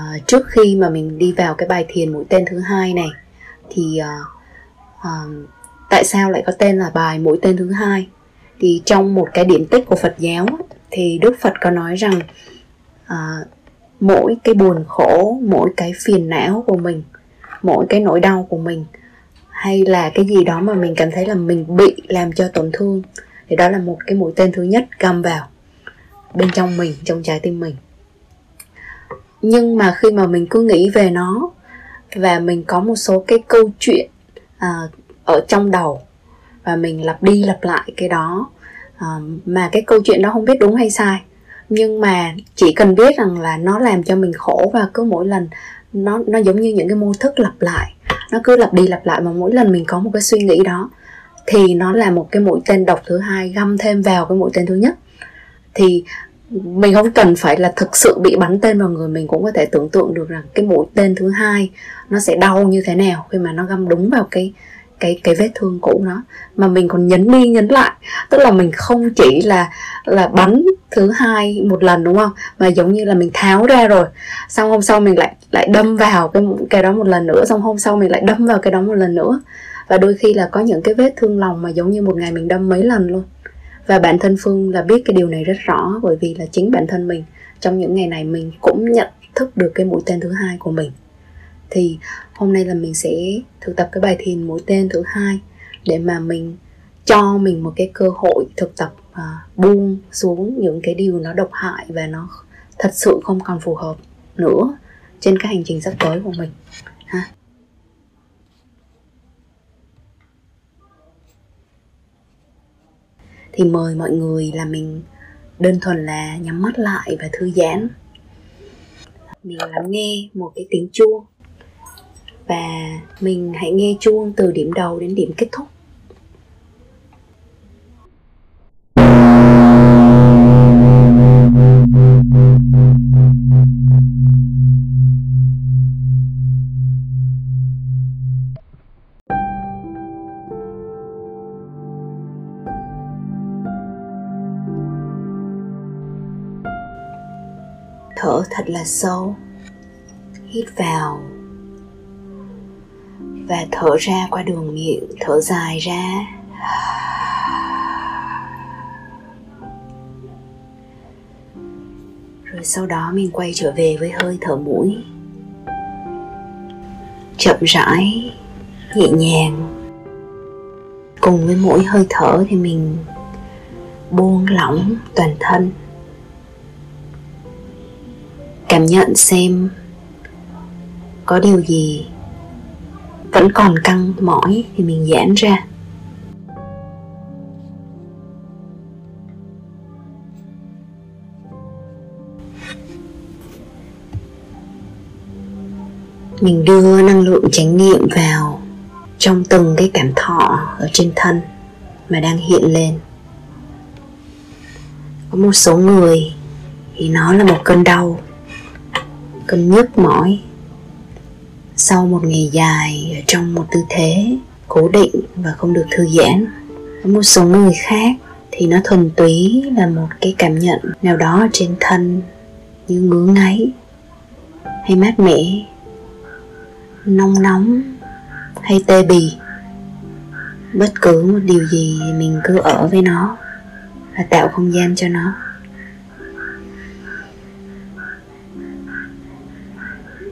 Ờ, trước khi mà mình đi vào cái bài thiền mũi tên thứ hai này thì uh, uh, tại sao lại có tên là bài mũi tên thứ hai? Thì trong một cái điển tích của Phật giáo thì Đức Phật có nói rằng uh, mỗi cái buồn khổ mỗi cái phiền não của mình mỗi cái nỗi đau của mình hay là cái gì đó mà mình cảm thấy là mình bị làm cho tổn thương thì đó là một cái mũi tên thứ nhất găm vào bên trong mình trong trái tim mình nhưng mà khi mà mình cứ nghĩ về nó và mình có một số cái câu chuyện à, ở trong đầu và mình lặp đi lặp lại cái đó à, mà cái câu chuyện đó không biết đúng hay sai. Nhưng mà chỉ cần biết rằng là nó làm cho mình khổ và cứ mỗi lần nó nó giống như những cái mô thức lặp lại nó cứ lặp đi lặp lại mà mỗi lần mình có một cái suy nghĩ đó thì nó là một cái mũi tên độc thứ hai găm thêm vào cái mũi tên thứ nhất. Thì mình không cần phải là thực sự bị bắn tên vào người, mình cũng có thể tưởng tượng được rằng cái mũi tên thứ hai nó sẽ đau như thế nào khi mà nó găm đúng vào cái cái cái vết thương cũ nó. Mà mình còn nhấn đi nhấn lại, tức là mình không chỉ là là bắn thứ hai một lần, đúng không? Mà giống như là mình tháo ra rồi, xong hôm sau mình lại lại đâm vào cái cái đó một lần nữa, xong hôm sau mình lại đâm vào cái đó một lần nữa. Và đôi khi là có những cái vết thương lòng mà giống như một ngày mình đâm mấy lần luôn và bản thân phương là biết cái điều này rất rõ bởi vì là chính bản thân mình trong những ngày này mình cũng nhận thức được cái mũi tên thứ hai của mình. Thì hôm nay là mình sẽ thực tập cái bài thiền mũi tên thứ hai để mà mình cho mình một cái cơ hội thực tập à, buông xuống những cái điều nó độc hại và nó thật sự không còn phù hợp nữa trên cái hành trình sắp tới của mình ha. Thì mời mọi người là mình đơn thuần là nhắm mắt lại và thư giãn. Mình lắng nghe một cái tiếng chuông và mình hãy nghe chuông từ điểm đầu đến điểm kết thúc. Thở thật là sâu. Hít vào và thở ra qua đường miệng, thở dài ra. Rồi sau đó mình quay trở về với hơi thở mũi. Chậm rãi, nhẹ nhàng. Cùng với mỗi hơi thở thì mình buông lỏng toàn thân cảm nhận xem có điều gì vẫn còn căng mỏi thì mình giãn ra. Mình đưa năng lượng chánh niệm vào trong từng cái cảm thọ ở trên thân mà đang hiện lên. Có một số người thì nó là một cơn đau cơn nhức mỏi. Sau một ngày dài ở trong một tư thế cố định và không được thư giãn một số người khác thì nó thuần túy là một cái cảm nhận nào đó trên thân như ngứa ngáy, hay mát mẻ, nóng nóng, hay tê bì. Bất cứ một điều gì mình cứ ở với nó và tạo không gian cho nó.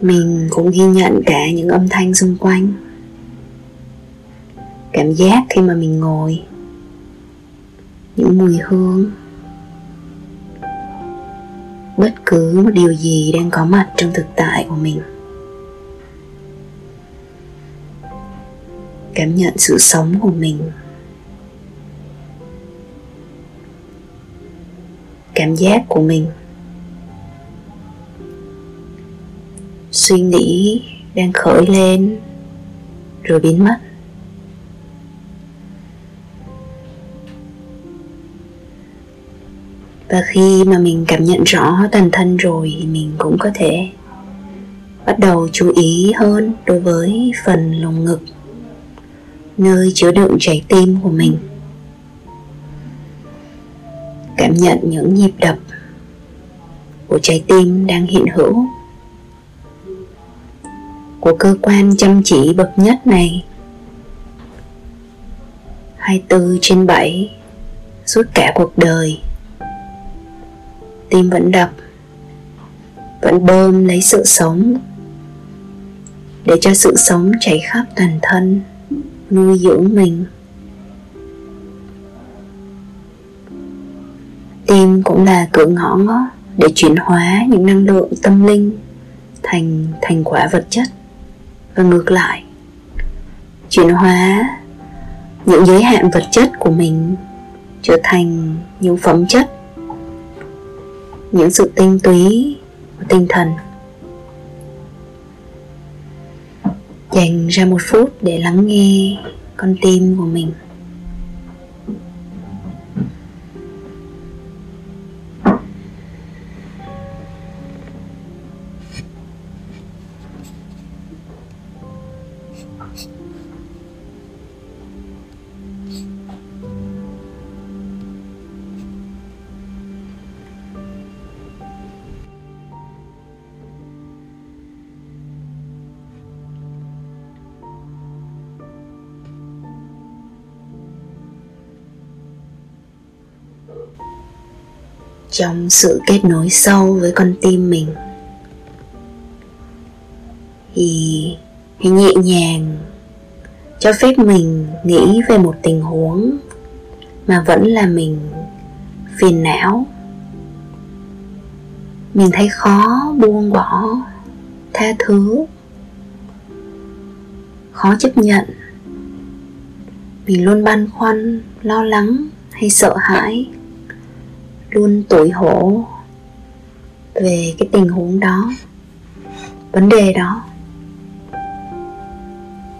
Mình cũng ghi nhận cả những âm thanh xung quanh. Cảm giác khi mà mình ngồi. Những mùi hương. Bất cứ một điều gì đang có mặt trong thực tại của mình. Cảm nhận sự sống của mình. Cảm giác của mình. Suy nghĩ đang khởi lên, rồi biến mất. Và khi mà mình cảm nhận rõ toàn thân rồi thì mình cũng có thể bắt đầu chú ý hơn đối với phần lồng ngực, nơi chứa đựng trái tim của mình. Cảm nhận những nhịp đập của trái tim đang hiện hữu của cơ quan chăm chỉ bậc nhất này. 24 trên 7 suốt cả cuộc đời. Tim vẫn đập, vẫn bơm lấy sự sống, để cho sự sống chảy khắp toàn thân, nuôi dưỡng mình. Tim cũng là cửa ngõ để chuyển hóa những năng lượng tâm linh thành thành quả vật chất và ngược lại. Chuyển hóa những giới hạn vật chất của mình trở thành những phẩm chất, những sự tinh túy của tinh thần. Dành ra một phút để lắng nghe con tim của mình. Trong sự kết nối sâu với con tim mình. Thì hãy nhẹ nhàng cho phép mình nghĩ về một tình huống mà vẫn là mình phiền não. Mình thấy khó buông bỏ, tha thứ, khó chấp nhận. Mình luôn băn khoăn, lo lắng hay sợ hãi luôn tủi hổ về cái tình huống đó, vấn đề đó.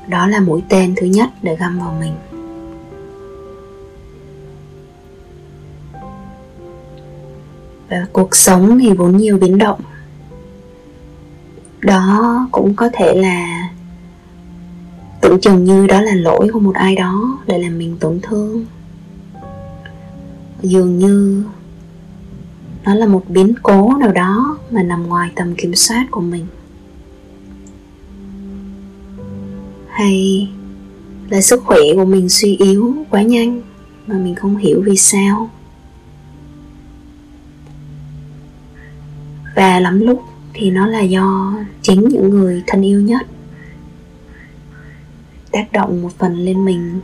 Đó là mũi tên thứ nhất để găm vào mình. Và cuộc sống thì vốn nhiều biến động. Đó cũng có thể là tưởng chừng như đó là lỗi của một ai đó để làm mình tổn thương. Dường như nó là một biến cố nào đó mà nằm ngoài tầm kiểm soát của mình. Hay là sức khỏe của mình suy yếu quá nhanh mà mình không hiểu vì sao? Và lắm lúc thì nó là do chính những người thân yêu nhất tác động một phần lên mình.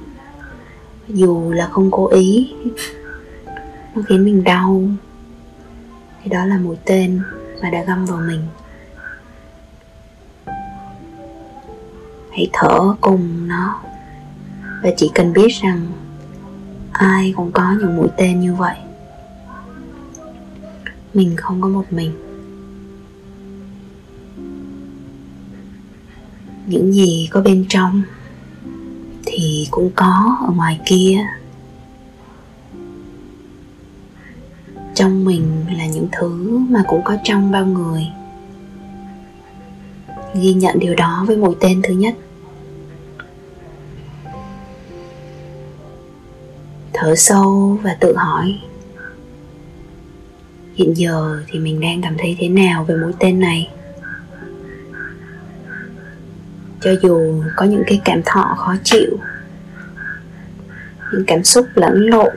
Dù là không cố ý, nó khiến mình đau thì đó là mũi tên mà đã găm vào mình. Hãy thở cùng nó. Và chỉ cần biết rằng ai cũng có những mũi tên như vậy. Mình không có một mình. Những gì có bên trong thì cũng có ở ngoài kia. Trong mình là những thứ mà cũng có trong bao người. Ghi nhận điều đó với mũi tên thứ nhất. Thở sâu và tự hỏi, hiện giờ thì mình đang cảm thấy thế nào về mũi tên này? Cho dù có những cái cảm thọ khó chịu, những cảm xúc lẫn lộn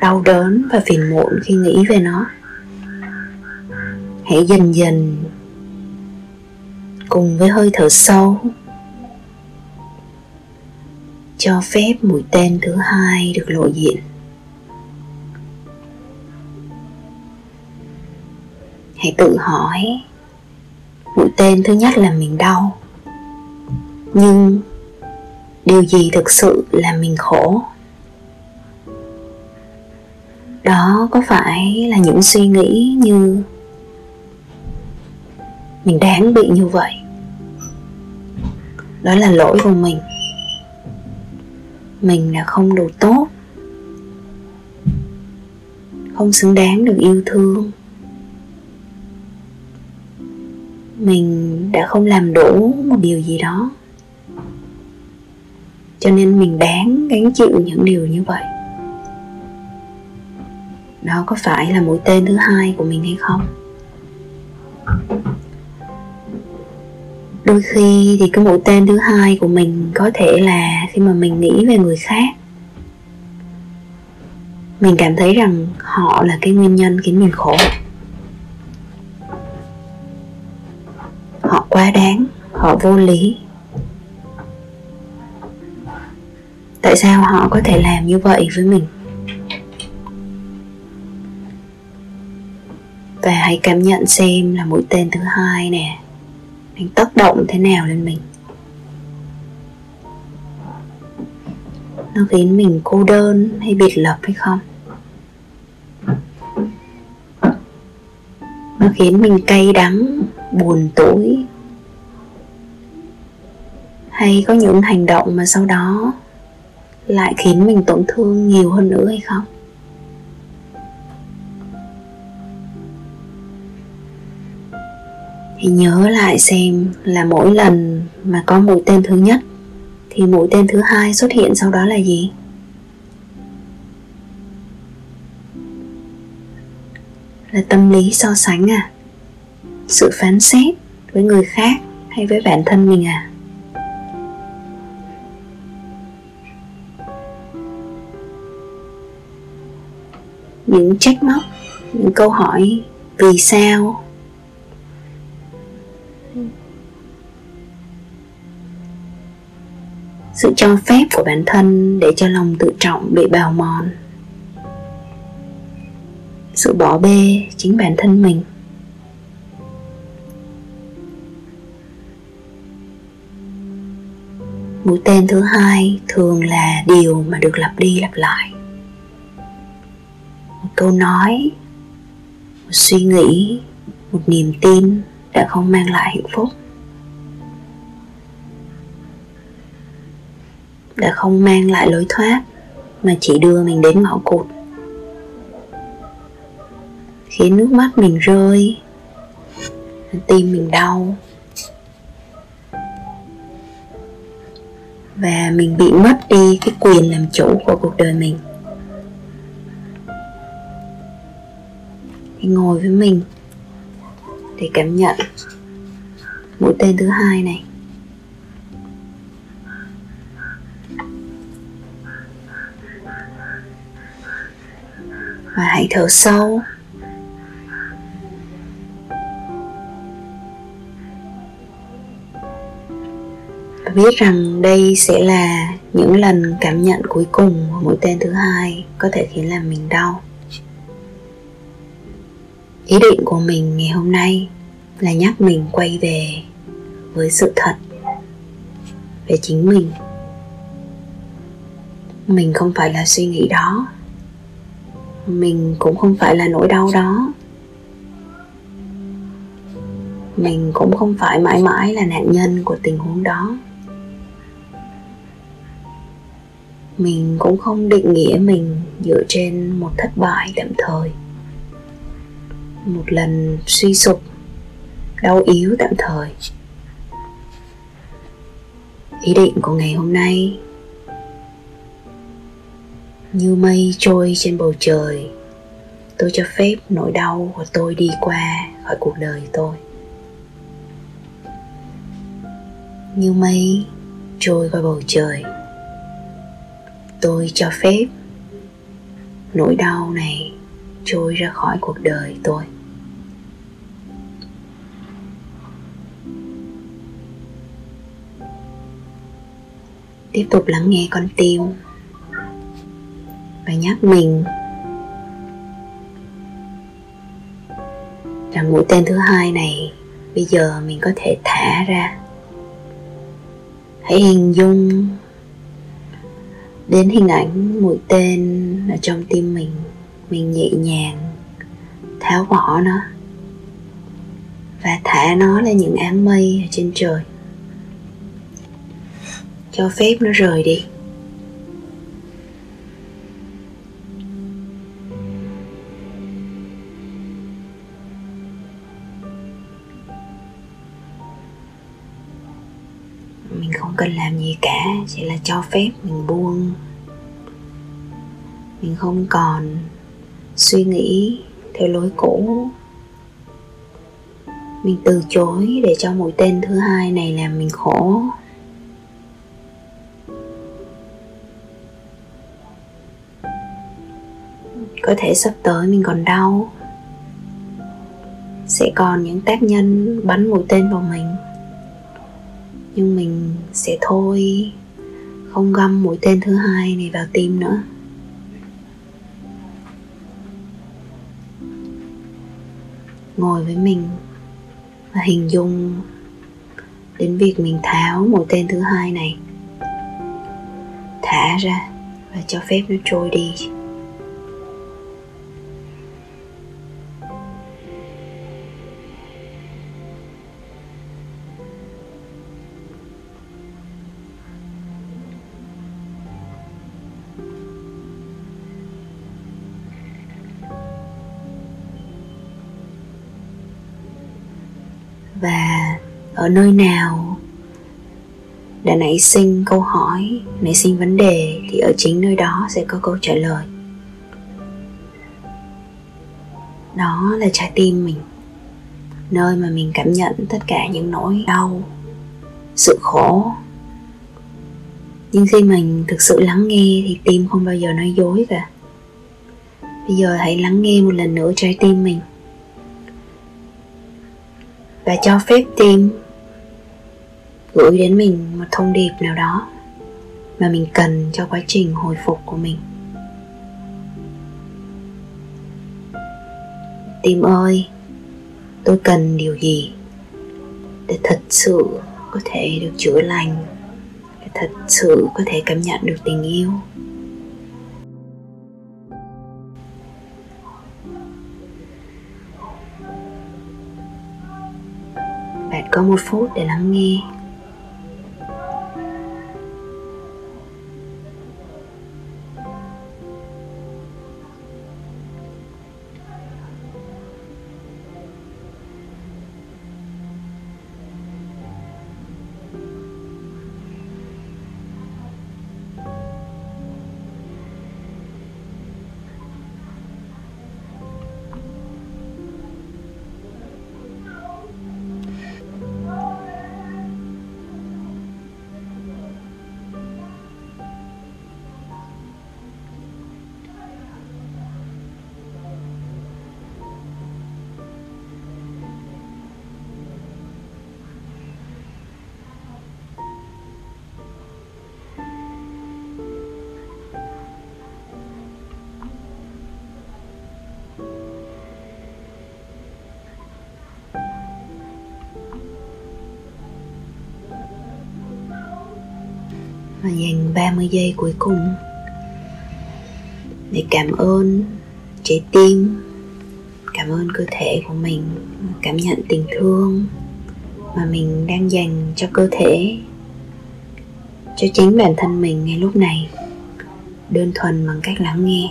đau đớn và phiền muộn khi nghĩ về nó. Hãy dần dần cùng với hơi thở sâu, cho phép mũi tên thứ hai được lộ diện. Hãy tự hỏi, mũi tên thứ nhất là mình đau, nhưng điều gì thực sự làm mình khổ? Đó có phải là những suy nghĩ như mình đáng bị như vậy? Đó là lỗi của mình. Mình là không đủ tốt. Không xứng đáng được yêu thương. Mình đã không làm đủ một điều gì đó. Cho nên mình đáng gánh chịu những điều như vậy đó có phải là mũi tên thứ hai của mình hay không? Đôi khi thì cái mũi tên thứ hai của mình có thể là khi mà mình nghĩ về người khác. Mình cảm thấy rằng họ là cái nguyên nhân khiến mình khổ. Họ quá đáng, họ vô lý. Tại sao họ có thể làm như vậy với mình? Và hãy cảm nhận xem là mũi tên thứ hai nè. Đang tác động thế nào lên mình. Nó khiến mình cô đơn hay biệt lập hay không? Nó khiến mình cay đắng, buồn tủi. Hay có những hành động mà sau đó lại khiến mình tổn thương nhiều hơn nữa hay không? Thì nhớ lại xem là mỗi lần mà có mũi tên thứ nhất, thì mũi tên thứ hai xuất hiện sau đó là gì? Là tâm lý so sánh à? Sự phán xét với người khác hay với bản thân mình à? Những trách móc, những câu hỏi vì sao sự cho phép của bản thân để cho lòng tự trọng bị bào mòn. Sự bỏ bê chính bản thân mình. Mũi tên thứ hai thường là điều mà được lặp đi lặp lại. Một câu nói, một suy nghĩ, một niềm tin đã không mang lại hạnh phúc. Đã không mang lại lối thoát, mà chỉ đưa mình đến ngõ cụt. Khiến nước mắt mình rơi, tim mình đau. Và mình bị mất đi cái quyền làm chủ của cuộc đời mình. Thì ngồi với mình để cảm nhận mũi tên thứ hai này. Hãy thở sâu. Và biết rằng đây sẽ là những lần cảm nhận cuối cùng của mũi tên thứ hai có thể khiến làm mình đau. Ý định của mình ngày hôm nay là nhắc mình quay về với sự thật về chính mình. Mình không phải là suy nghĩ đó mình cũng không phải là nỗi đau đó. Mình cũng không phải mãi mãi là nạn nhân của tình huống đó. Mình cũng không định nghĩa mình dựa trên một thất bại tạm thời. Một lần suy sụp, đau yếu tạm thời. Ý định của ngày hôm nay như mây trôi trên bầu trời, tôi cho phép nỗi đau của tôi đi qua khỏi cuộc đời tôi. Như mây trôi qua bầu trời, tôi cho phép nỗi đau này trôi ra khỏi cuộc đời tôi. Tiếp tục lắng nghe con tim và nhắc mình. Rằng mũi tên thứ hai này, bây giờ mình có thể thả ra. Hãy hình dung đến hình ảnh mũi tên ở trong tim mình. Mình nhẹ nhàng tháo bỏ nó và thả nó lên những áng mây ở trên trời. Cho phép nó rời đi. Cần làm gì cả, chỉ là cho phép mình buông. Mình không còn suy nghĩ theo lối cũ. Mình từ chối để cho mũi tên thứ hai này làm mình khổ. Có thể sắp tới mình còn đau. Sẽ còn những tác nhân bắn mũi tên vào mình nhưng mình sẽ thôi. Không găm mũi tên thứ hai này vào tim nữa. Ngồi với mình và hình dung đến việc mình tháo mũi tên thứ hai này. Thả ra và cho phép nó trôi đi. Ở nơi nào? Đã nảy sinh câu hỏi nảy sinh vấn đề, thì ở chính nơi đó sẽ có câu trả lời. Đó là trái tim mình, nơi mà mình cảm nhận tất cả những nỗi đau, sự khổ. Nhưng khi mình thực sự lắng nghe thì tim không bao giờ nói dối cả. Bây giờ hãy lắng nghe một lần nữa trái tim mình. Và cho phép tim gửi đến mình một thông điệp nào đó mà mình cần cho quá trình hồi phục của mình. Tim ơi, tôi cần điều gì để thật sự có thể được chữa lành, để thật sự có thể cảm nhận được tình yêu? Bạn có một phút để lắng nghe. Và dành 30 giây cuối cùng để cảm ơn trái tim, cảm ơn cơ thể của mình, cảm nhận tình thương mà mình đang dành cho cơ thể, cho chính bản thân mình ngay lúc này, đơn thuần bằng cách lắng nghe.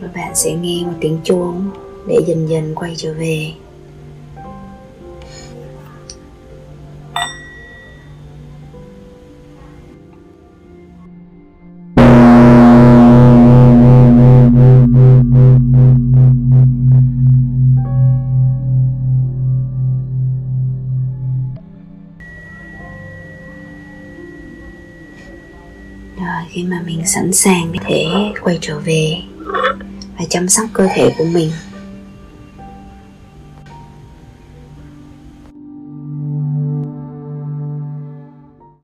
Và bạn sẽ nghe một tiếng chuông để dần dần quay trở về. Sẵn sàng để quay trở về và chăm sóc cơ thể của mình.